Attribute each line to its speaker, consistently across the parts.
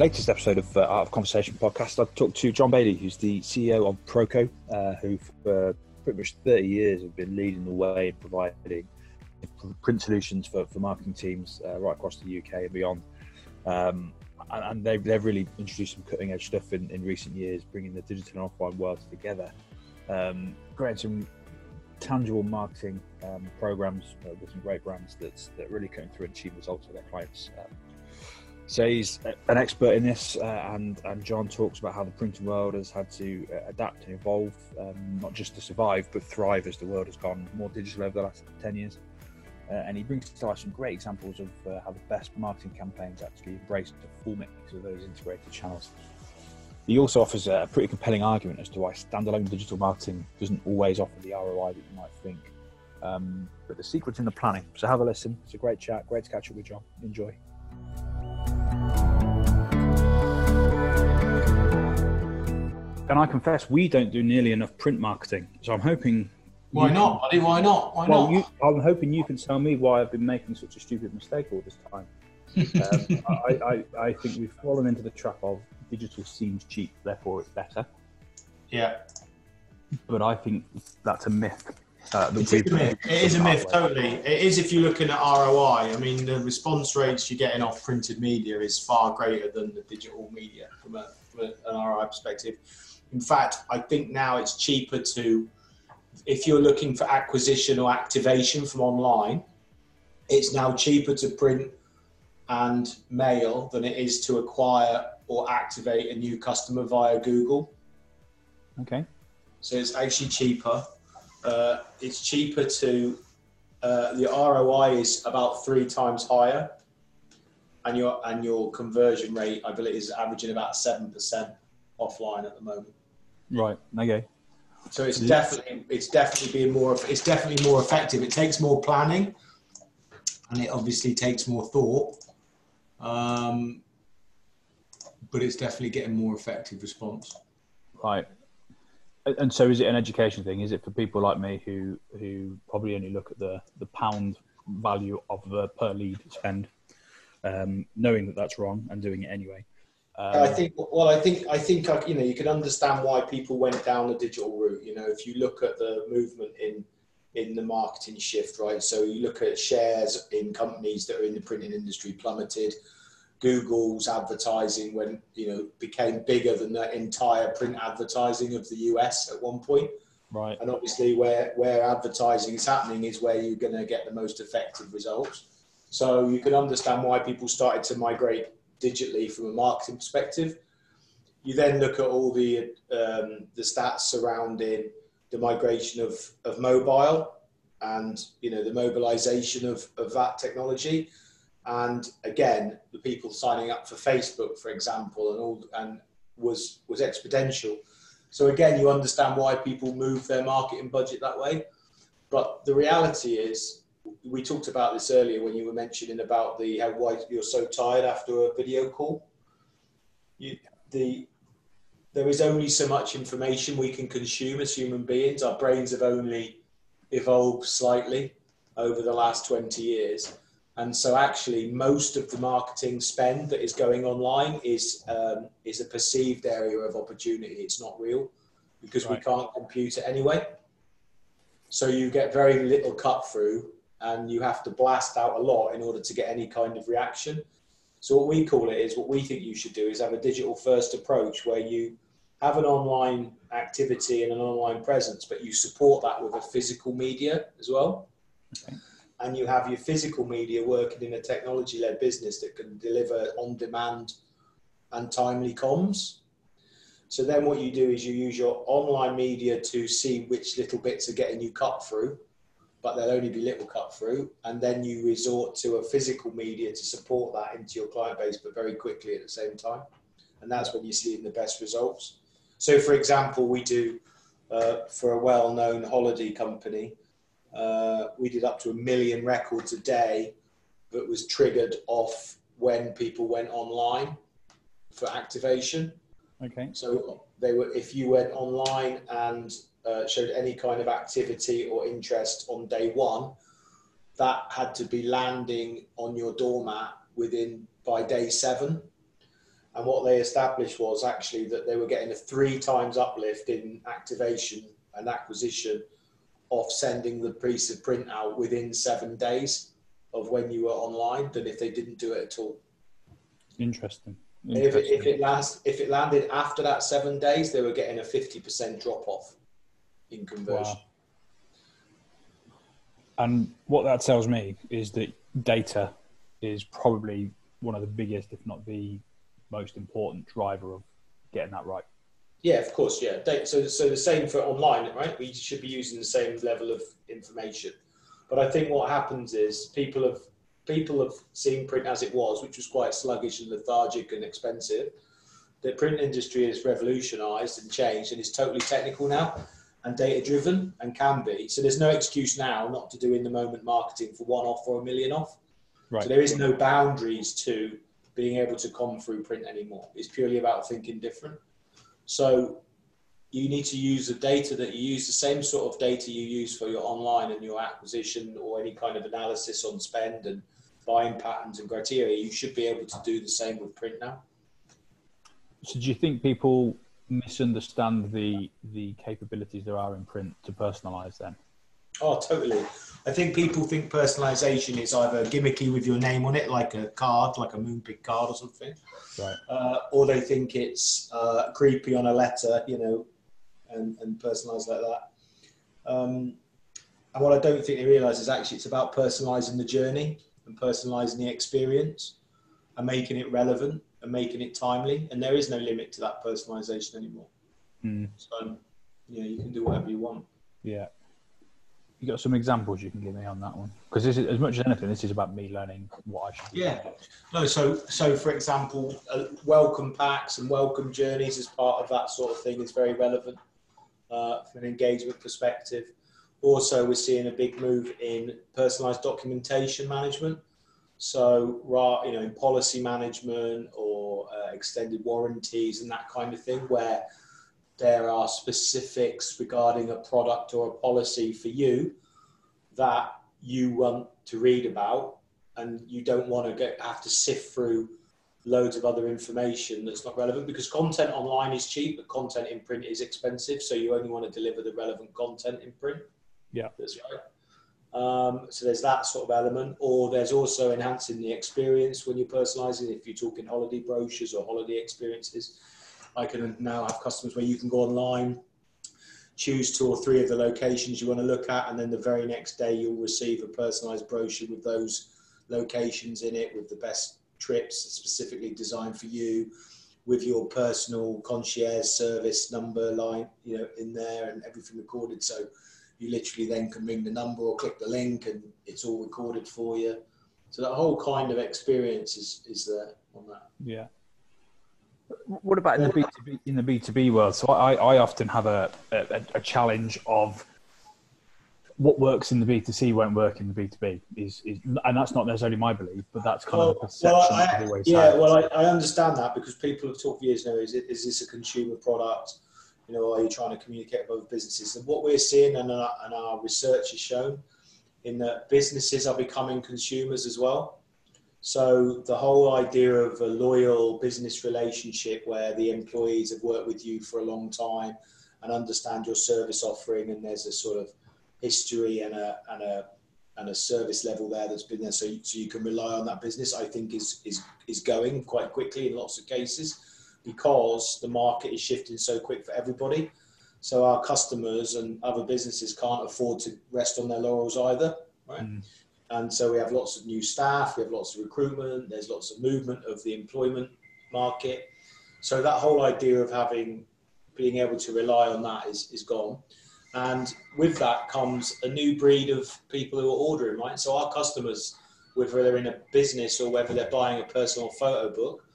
Speaker 1: the latest episode of uh, Art of Conversation podcast, I talked to John Bailey, who's the CEO of Proco, uh, who for pretty much 30 years have been leading the way in providing print solutions for, for marketing teams uh, right across the UK and beyond. Um, and, and they've, they've really introduced some cutting edge stuff in, in recent years, bringing the digital and offline worlds together, um, creating some tangible marketing um, programs uh, with some great brands that's that really cutting through and achieving results for their clients. Um, so he's an expert in this, uh, and and John talks about how the printing world has had to uh, adapt and evolve, um, not just to survive but thrive as the world has gone more digital over the last ten years. Uh, and he brings to life some great examples of uh, how the best marketing campaigns actually embrace the full mix of those integrated channels. He also offers a pretty compelling argument as to why standalone digital marketing doesn't always offer the ROI that you might think. Um, but the secret's in the planning. So have a listen. It's a great chat. Great to catch up with John. Enjoy. And I confess, we don't do nearly enough print marketing. So I'm hoping.
Speaker 2: Why not, buddy? Why not? Why
Speaker 1: well,
Speaker 2: not?
Speaker 1: You, I'm hoping you can tell me why I've been making such a stupid mistake all this time. um, I, I, I think we've fallen into the trap of digital seems cheap, therefore it's better.
Speaker 2: Yeah.
Speaker 1: But I think that's a myth.
Speaker 2: Uh, it, is a myth. it is a myth, totally. It is if you're looking at ROI. I mean, the response rates you're getting off printed media is far greater than the digital media from, a, from an ROI perspective. In fact, I think now it's cheaper to, if you're looking for acquisition or activation from online, it's now cheaper to print and mail than it is to acquire or activate a new customer via Google.
Speaker 1: Okay.
Speaker 2: So it's actually cheaper. Uh, it's cheaper to, uh, the ROI is about three times higher. And your, and your conversion rate, I believe, is averaging about 7% offline at the moment.
Speaker 1: Right. Okay.
Speaker 2: So it's definitely it's definitely being more it's definitely more effective. It takes more planning, and it obviously takes more thought. Um, but it's definitely getting more effective response.
Speaker 1: Right. And so, is it an education thing? Is it for people like me who who probably only look at the the pound value of the per lead spend, um, knowing that that's wrong and doing it anyway?
Speaker 2: Um, I think. Well, I think. I think. You know, you can understand why people went down the digital route. You know, if you look at the movement in in the marketing shift, right? So you look at shares in companies that are in the printing industry plummeted. Google's advertising when you know became bigger than the entire print advertising of the US at one point.
Speaker 1: Right.
Speaker 2: And obviously, where where advertising is happening is where you're going to get the most effective results. So you can understand why people started to migrate digitally from a marketing perspective. You then look at all the um, the stats surrounding the migration of, of mobile and you know the mobilization of, of that technology. And again the people signing up for facebook for example and all and was was exponential. So again you understand why people move their marketing budget that way. But the reality is we talked about this earlier when you were mentioning about the how why you're so tired after a video call. You, the there is only so much information we can consume as human beings. Our brains have only evolved slightly over the last 20 years. And so, actually, most of the marketing spend that is going online is um, is a perceived area of opportunity. It's not real because right. we can't compute it anyway. So you get very little cut through and you have to blast out a lot in order to get any kind of reaction. So what we call it is what we think you should do is have a digital first approach where you have an online activity and an online presence, but you support that with a physical media as well. Okay. And you have your physical media working in a technology led business that can deliver on demand and timely comms. So then what you do is you use your online media to see which little bits are getting you cut through but there'll only be little cut through. And then you resort to a physical media to support that into your client base, but very quickly at the same time. And that's when you're seeing the best results. So, for example, we do uh, for a well known holiday company, uh, we did up to a million records a day that was triggered off when people went online for activation.
Speaker 1: Okay.
Speaker 2: So they were if you went online and uh, showed any kind of activity or interest on day one, that had to be landing on your doormat within by day seven. And what they established was actually that they were getting a three times uplift in activation and acquisition of sending the piece of print out within seven days of when you were online than if they didn't do it at all.
Speaker 1: Interesting.
Speaker 2: If it, if it last, if it landed after that seven days, they were getting a fifty percent drop off in conversion. Wow.
Speaker 1: And what that tells me is that data is probably one of the biggest, if not the most important driver of getting that right.
Speaker 2: Yeah, of course. Yeah. So, so the same for online, right? We should be using the same level of information. But I think what happens is people have people have seen print as it was, which was quite sluggish and lethargic and expensive. The print industry has revolutionised and changed and is totally technical now and data driven and can be. So there's no excuse now not to do in the moment marketing for one off or a million off. Right. So there is no boundaries to being able to come through print anymore. It's purely about thinking different. So you need to use the data that you use, the same sort of data you use for your online and your acquisition or any kind of analysis on spend and buying patterns and criteria. You should be able to do the same with print now.
Speaker 1: So do you think people misunderstand the the capabilities there are in print to personalize them.
Speaker 2: Oh, totally. I think people think personalization is either gimmicky with your name on it, like a card, like a Moonpig card or something,
Speaker 1: right?
Speaker 2: Uh, or they think it's uh, creepy on a letter, you know, and, and personalized like that. Um, and what I don't think they realize is actually it's about personalizing the journey and personalizing the experience and making it relevant and making it timely. And there is no limit to that personalization anymore.
Speaker 1: Mm.
Speaker 2: So, you know, you can do whatever you want.
Speaker 1: Yeah you got some examples you can give me on that one? Because this is as much as anything, this is about me learning what I should.
Speaker 2: Yeah. No. So, so for example, uh, welcome packs and welcome journeys as part of that sort of thing is very relevant uh, from an engagement perspective. Also, we're seeing a big move in personalised documentation management. So, you know, in policy management or uh, extended warranties and that kind of thing, where there are specifics regarding a product or a policy for you that you want to read about and you don't want to get have to sift through loads of other information that's not relevant because content online is cheap but content in print is expensive. So you only want to deliver the relevant content in print.
Speaker 1: Yeah.
Speaker 2: That's right um, so there's that sort of element or there's also enhancing the experience when you're personalizing if you're talking holiday brochures or holiday experiences I can now have customers where you can go online, choose two or three of the locations you want to look at, and then the very next day you'll receive a personalized brochure with those locations in it, with the best trips specifically designed for you, with your personal concierge service number line, you know, in there and everything recorded. So you literally then can ring the number or click the link, and it's all recorded for you. So that whole kind of experience is is there on that.
Speaker 1: Yeah. What about in the B two B in the B two B world? So I, I often have a, a, a challenge of what works in the B two C won't work in the B two B is, is, and that's not necessarily my belief, but that's kind well, of the perception well, I, I've always
Speaker 2: yeah,
Speaker 1: had.
Speaker 2: well, I, I, understand that because people have talked for years now. Is it is this a consumer product? You know, are you trying to communicate with other businesses? And what we're seeing, and our, and our research has shown, in that businesses are becoming consumers as well. So the whole idea of a loyal business relationship where the employees have worked with you for a long time and understand your service offering and there's a sort of history and a and a and a service level there that's been there so you, so you can rely on that business I think is is is going quite quickly in lots of cases because the market is shifting so quick for everybody so our customers and other businesses can't afford to rest on their laurels either right mm. And so we have lots of new staff, we have lots of recruitment, there's lots of movement of the employment market. So that whole idea of having, being able to rely on that is, is gone. And with that comes a new breed of people who are ordering, right? So our customers, whether they're in a business or whether they're buying a personal photo book,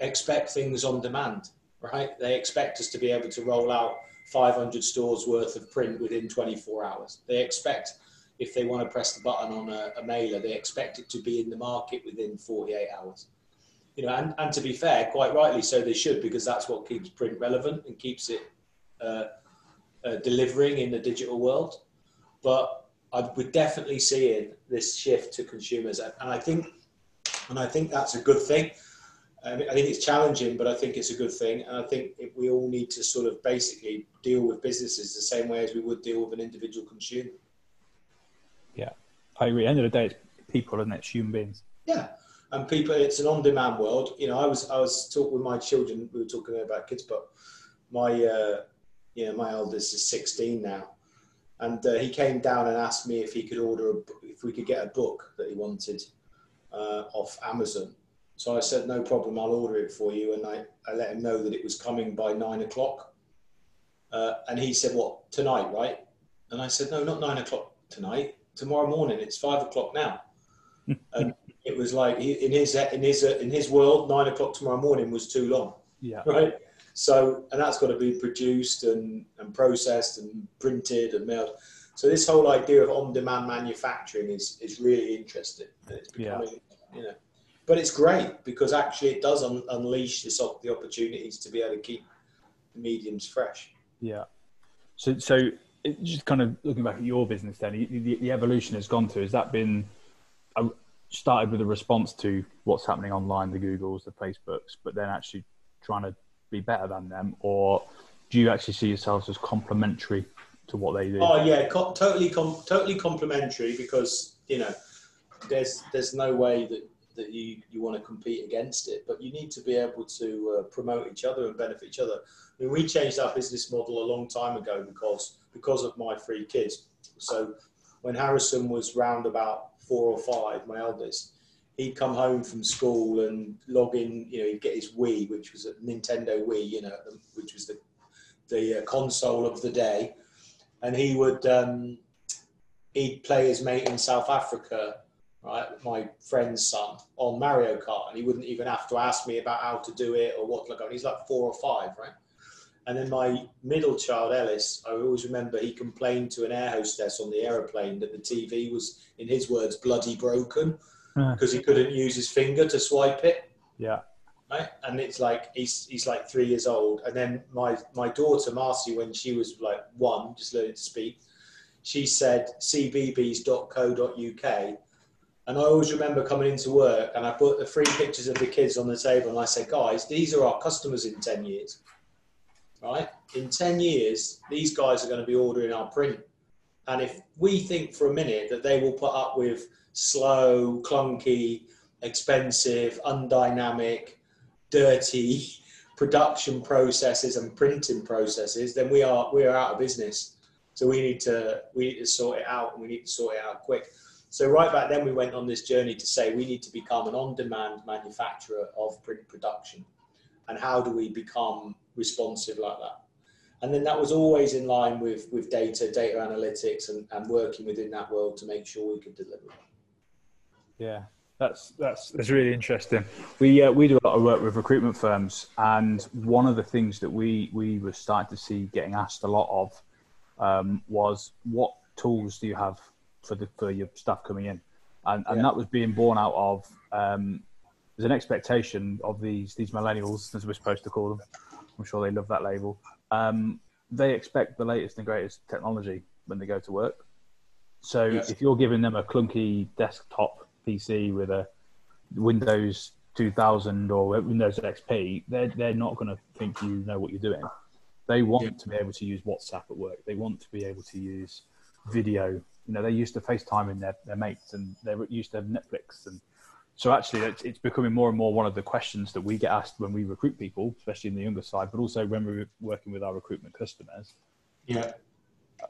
Speaker 2: expect things on demand, right? They expect us to be able to roll out 500 stores worth of print within 24 hours. They expect if they want to press the button on a, a, mailer, they expect it to be in the market within 48 hours. You know, and, and to be fair, quite rightly so they should, because that's what keeps print relevant and keeps it uh, uh, delivering in the digital world. But I, we're definitely seeing this shift to consumers, and I think, and I think that's a good thing. I, mean, I think it's challenging, but I think it's a good thing. And I think we all need to sort of basically deal with businesses the same way as we would deal with an individual consumer.
Speaker 1: Yeah, I agree. End of the day, it's people, it? It's human beings.
Speaker 2: Yeah, and people. It's an on-demand world. You know, I was I was talking with my children. We were talking about kids, but my uh, you know my eldest is 16 now, and uh, he came down and asked me if he could order a, if we could get a book that he wanted uh, off Amazon. So I said, no problem, I'll order it for you. And I, I let him know that it was coming by nine o'clock. Uh, and he said, what, tonight, right? And I said, no, not nine o'clock tonight. Tomorrow morning, it's five o'clock now. and it was like in his in his in his world, nine o'clock tomorrow morning was too long.
Speaker 1: Yeah.
Speaker 2: Right. So, and that's got to be produced and, and processed and printed and mailed. So this whole idea of on-demand manufacturing is, is really interesting. And it's becoming, yeah. you know, but it's great because actually it does un- unleash this op- the opportunities to be able to keep the mediums fresh.
Speaker 1: Yeah. So, so just kind of looking back at your business, then the, the evolution has gone to has that been started with a response to what's happening online, the Googles, the Facebooks, but then actually trying to be better than them, or do you actually see yourselves as complementary to what they do?
Speaker 2: Oh yeah, co- totally, com- totally complementary because you know there's there's no way that that you you want to compete against it, but you need to be able to uh, promote each other and benefit each other. I mean, we changed our business model a long time ago because because of my three kids. So when Harrison was round about four or five, my eldest, he'd come home from school and log in. You know, he'd get his Wii, which was a Nintendo Wii, you know, which was the the uh, console of the day, and he would um, he'd play his mate in South Africa, right, my friend's son, on Mario Kart, and he wouldn't even have to ask me about how to do it or what to look on. He's like four or five, right? And then my middle child, Ellis, I always remember he complained to an air hostess on the aeroplane that the TV was, in his words, bloody broken hmm. because he couldn't use his finger to swipe it.
Speaker 1: Yeah.
Speaker 2: Right. And it's like he's he's like three years old. And then my my daughter Marcy, when she was like one, just learning to speak, she said cbeebies.co.uk. And I always remember coming into work and I put the three pictures of the kids on the table and I said, guys, these are our customers in 10 years. Right? In 10 years, these guys are going to be ordering our print. And if we think for a minute that they will put up with slow, clunky, expensive, undynamic, dirty production processes and printing processes, then we are we are out of business. So we need to we need to sort it out and we need to sort it out quick. So right back then we went on this journey to say we need to become an on-demand manufacturer of print production. And how do we become responsive like that? And then that was always in line with, with data, data analytics and, and working within that world to make sure we could deliver.
Speaker 1: Yeah, that's that's that's really interesting. We uh, we do a lot of work with recruitment firms, and one of the things that we we were starting to see getting asked a lot of um, was what tools do you have for the for your staff coming in, and and yeah. that was being born out of um, there's an expectation of these these millennials, as we're supposed to call them. I'm sure they love that label. Um, they expect the latest and greatest technology when they go to work. So yes. if you're giving them a clunky desktop PC with a Windows 2000 or Windows XP, they're, they're not going to think you know what you're doing. They want yeah. to be able to use WhatsApp at work. They want to be able to use video. You know, they're used to FaceTime their, their mates and they're used to have Netflix. And so actually it's, it's becoming more and more one of the questions that we get asked when we recruit people, especially in the younger side, but also when we're working with our recruitment customers.
Speaker 2: Yeah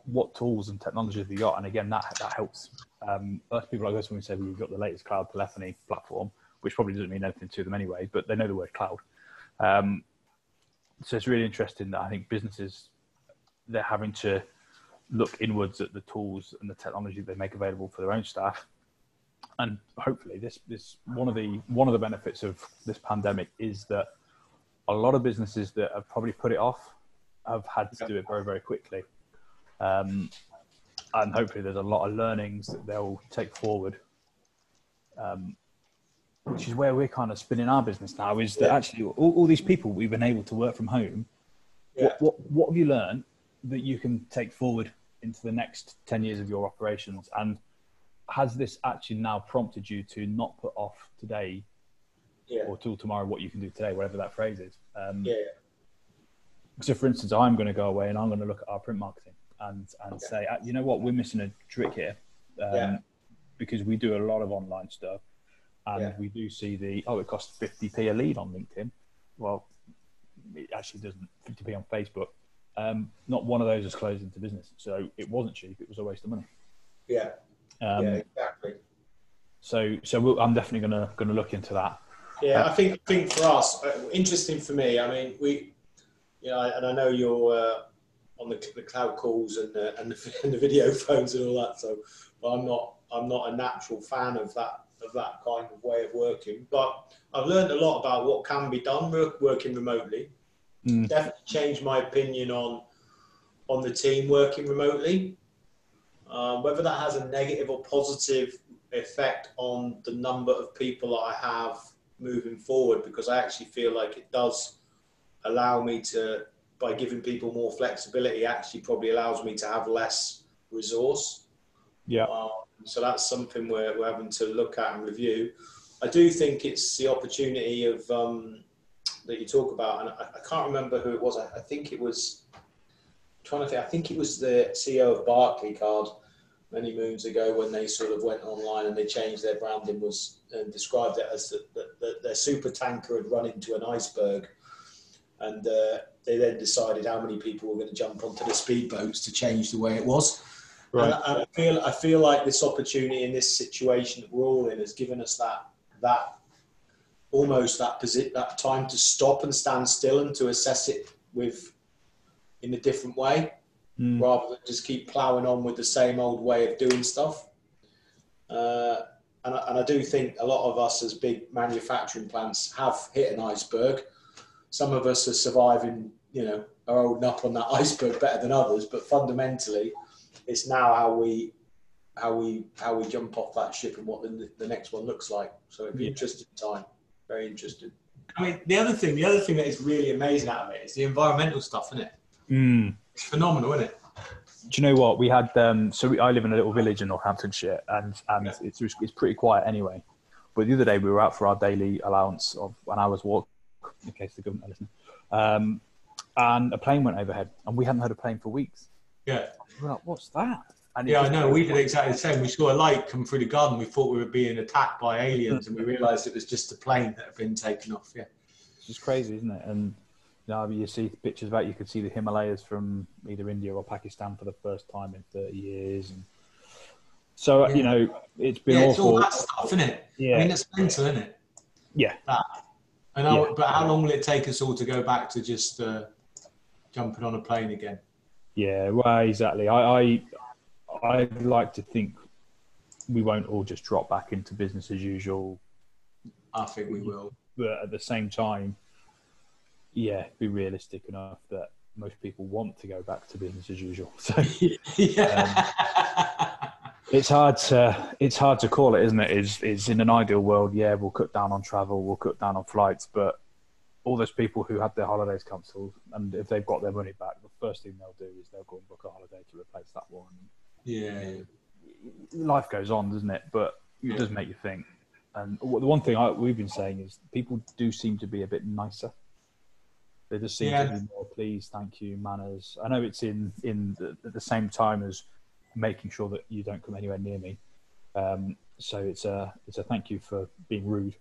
Speaker 1: what tools and technology have you got? And again, that that helps. Um, most people like us when we say we've got the latest cloud telephony platform, which probably doesn't mean anything to them anyway, but they know the word cloud. Um, so it's really interesting that I think businesses they're having to look inwards at the tools and the technology they make available for their own staff. And hopefully, this this one of the one of the benefits of this pandemic is that a lot of businesses that have probably put it off have had to do it very very quickly um, and hopefully, there's a lot of learnings that they'll take forward. Um, which is where we're kind of spinning our business now. Is that yeah. actually all, all, these people we've been able to work from home? Yeah. What, what what have you learned that you can take forward into the next ten years of your operations? And has this actually now prompted you to not put off today
Speaker 2: Yeah.
Speaker 1: or till tomorrow what you can do today, whatever that phrase is. Um,
Speaker 2: Yeah.
Speaker 1: So, for instance, I'm going to go away and I'm going to look at our print marketing and and
Speaker 2: Okay.
Speaker 1: say, "Uh, you know what, we're missing a trick here, um,
Speaker 2: Yeah.
Speaker 1: because we do a lot of online stuff, and
Speaker 2: Yeah.
Speaker 1: we do see the oh, it costs 50p a lead on LinkedIn. Well, it actually doesn't 50p on Facebook. Um, not one of those has closed into business, so it wasn't cheap. It was a waste of money.
Speaker 2: Yeah.
Speaker 1: Um,
Speaker 2: yeah. Exactly.
Speaker 1: So, so we'll, I'm definitely going to going to look into that.
Speaker 2: Yeah, I think I think for us, uh, interesting for me. I mean, we, you know, and I know you're uh, on the, the cloud calls and the, and, the, and the video phones and all that. So, but I'm not I'm not a natural fan of that of that kind of way of working. But I've learned a lot about what can be done working remotely.
Speaker 1: Mm.
Speaker 2: Definitely changed my opinion on on the team working remotely. Um, whether that has a negative or positive effect on the number of people that I have moving forward, because I actually feel like it does allow me to, by giving people more flexibility, actually probably allows me to have less resource.
Speaker 1: Yeah.
Speaker 2: Um, so that's something we're, we're having to look at and review. I do think it's the opportunity of um, that you talk about, and I, I can't remember who it was. I, I think it was trying to think. I think it was the CEO of Barclaycard many moons ago when they sort of went online and they changed their branding was and described it as that the, the, their super tanker had run into an iceberg, and uh, they then decided how many people were going to jump onto the speedboats to change the way it was.
Speaker 1: Right.
Speaker 2: And, and I feel I feel like this opportunity in this situation that we're all in has given us that that almost that posi- that time to stop and stand still and to assess it with in a different way
Speaker 1: Mm.
Speaker 2: rather than just keep ploughing on with the same old way of doing stuff. Uh, and, I, and I do think a lot of us as big manufacturing plants have hit an iceberg. Some of us are surviving, you know, are holding up on that iceberg better than others. But fundamentally, it's now how we how we how we jump off that ship and what the, the next one looks like. So it'd be
Speaker 1: Yeah.
Speaker 2: interesting time. Very interesting. I mean, the other thing, the other thing that is really amazing out of it is the environmental stuff, isn't it?
Speaker 1: Mm.
Speaker 2: It's phenomenal, isn't it?
Speaker 1: Do you know what we had? Um, so we, I live in a little village in Northamptonshire, and and
Speaker 2: Yeah.
Speaker 1: it's it's pretty quiet anyway. But the other day we were out for our daily allowance of an hour's walk, in case the government are listening. Um, and a plane went overhead, and we hadn't heard a plane for weeks.
Speaker 2: Yeah.
Speaker 1: We're like, "What's that?" And
Speaker 2: Yeah, I know. We did exactly the same. We saw a light come through the garden. We thought we were being attacked by aliens, and we realised it was just a plane that had been taken off. Yeah.
Speaker 1: It's just crazy, isn't it? And you know, you see pictures about you could see the Himalayas from either India or Pakistan for the first time in 30 years, and so
Speaker 2: Yeah.
Speaker 1: you know it's been
Speaker 2: yeah, it's all that stuff, isn't it?
Speaker 1: Yeah, I
Speaker 2: mean, it's mental, isn't it?
Speaker 1: yeah.
Speaker 2: And how,
Speaker 1: Yeah.
Speaker 2: but how long will it take us all to go back to just uh, jumping on a plane again?
Speaker 1: Yeah, well, exactly. I, I I'd like to think we won't all just drop back into business as usual,
Speaker 2: I think we will.
Speaker 1: but at the same time, yeah, be realistic enough that most people want to go back to business as usual. So
Speaker 2: yeah.
Speaker 1: Um, it's hard to it's hard to call it, isn't it? Is is in an ideal world, yeah, we'll cut down on travel, we'll cut down on flights, but all those people who had their holidays cancelled, and if they've got their money back, the first thing they'll do is they'll go and book a holiday to replace that one.
Speaker 2: Yeah. yeah.
Speaker 1: life goes on, doesn't it? But it does make you think. And the one thing I, we've been saying is people do seem to be a bit nicer. They just seem
Speaker 2: Yeah.
Speaker 1: to be more please, thank you, manners. I know it's in in the, at the same time as making sure that you don't come anywhere near me. Um, so it's a it's a thank you for being rude,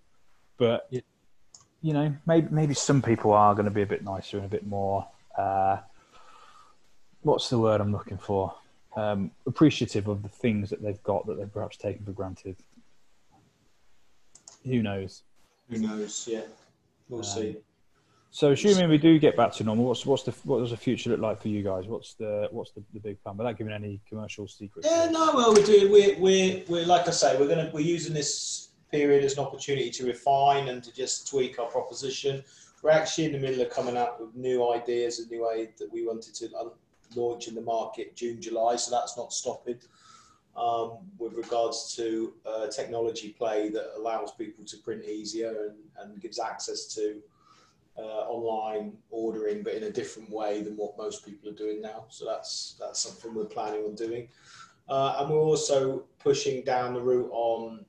Speaker 1: but
Speaker 2: Yeah.
Speaker 1: you know maybe maybe some people are going to be a bit nicer and a bit more. Uh, what's the word I'm looking for? Um, appreciative of the things that they've got that they've perhaps taken for granted. Who knows?
Speaker 2: Who knows? Yeah. We'll
Speaker 1: Um,
Speaker 2: see.
Speaker 1: So, assuming we do get back to normal, what's what's the what does the future look like for you guys? What's the what's the, the big plan? Without giving any commercial secrets.
Speaker 2: Yeah, no, well, we're doing, we're, we're, we're, like I say, we're going to, we're using this period as an opportunity to refine and to just tweak our proposition. We're actually in the middle of coming out with new ideas and new aid that we wanted to launch in the market June, July, so that's not stopping. Um, with regards to uh, technology play that allows people to print easier and, and gives access to uh, online ordering, but in a different way than what most people are doing now. So that's that's something we're planning on doing. Uh, and we're also pushing down the route on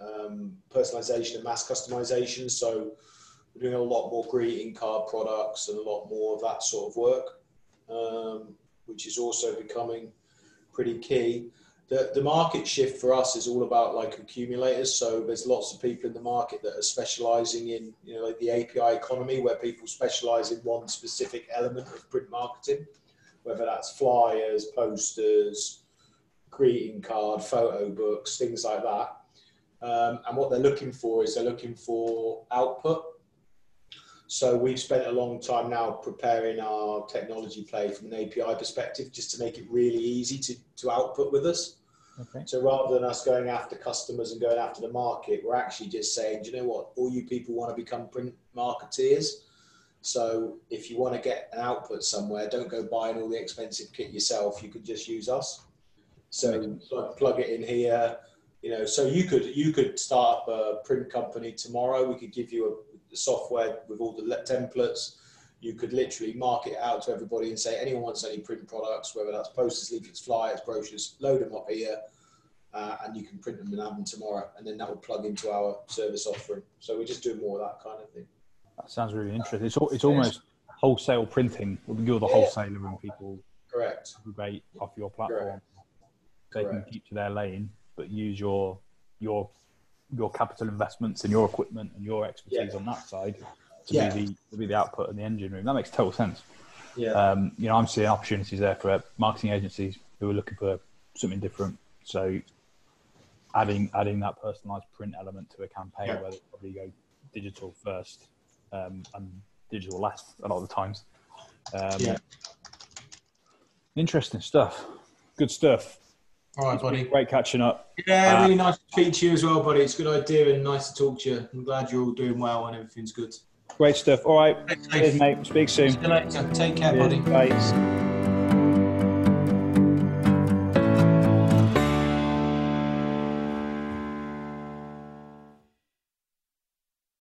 Speaker 2: um, personalization and mass customization. So we're doing a lot more greeting card products and a lot more of that sort of work, um, which is also becoming pretty key. The, the market shift for us is all about like accumulators. So there's lots of people in the market that are specializing in, you know, like the API economy where people specialize in one specific element of print marketing, whether that's flyers, posters, greeting card, photo books, things like that. Um, and what they're looking for is they're looking for output. So we've spent a long time now preparing our technology play from an API perspective, just to make it really easy to, to output with us. Okay. So rather than us going after customers and going after the market, we're actually just saying, do you know what? All you people want to become print marketeers. So if you want to get an output somewhere, don't go buying all the expensive kit yourself. You could just use us. So like plug it in here. You know, so you could you could start up a print company tomorrow. We could give you a software with all the templates. You could literally market it out to everybody and say anyone wants any print products, whether that's posters, leaflets, flyers, brochures, load them up here, uh, and you can print them and have them tomorrow. And then that would plug into our service offering. So we're just doing more of that kind of thing.
Speaker 1: That sounds really interesting. It's it's almost wholesale printing. You're the wholesaler and people
Speaker 2: correct
Speaker 1: aggregate off your platform. Correct they Correct. can keep to their lane, but use your your your capital investments and your equipment and your expertise yeah. on that side to yeah. be the to be the output in the engine room. That makes total sense. Yeah. Um, you know, I'm seeing opportunities there for marketing agencies who are looking for something different. So adding adding that personalized print element to a campaign yeah. where they probably go digital first um, and digital last a lot of the times. Um, yeah. Interesting stuff. Good stuff.
Speaker 2: All right, buddy.
Speaker 1: Great catching up.
Speaker 2: Yeah, uh, really nice to speak to you as well, buddy. It's a good idea and nice to talk to you. I'm glad you're all doing well and everything's good.
Speaker 1: Great stuff. All right. Cheers, mate. Speak soon.
Speaker 2: See you later. Take care, Cheers. buddy.
Speaker 1: Bye.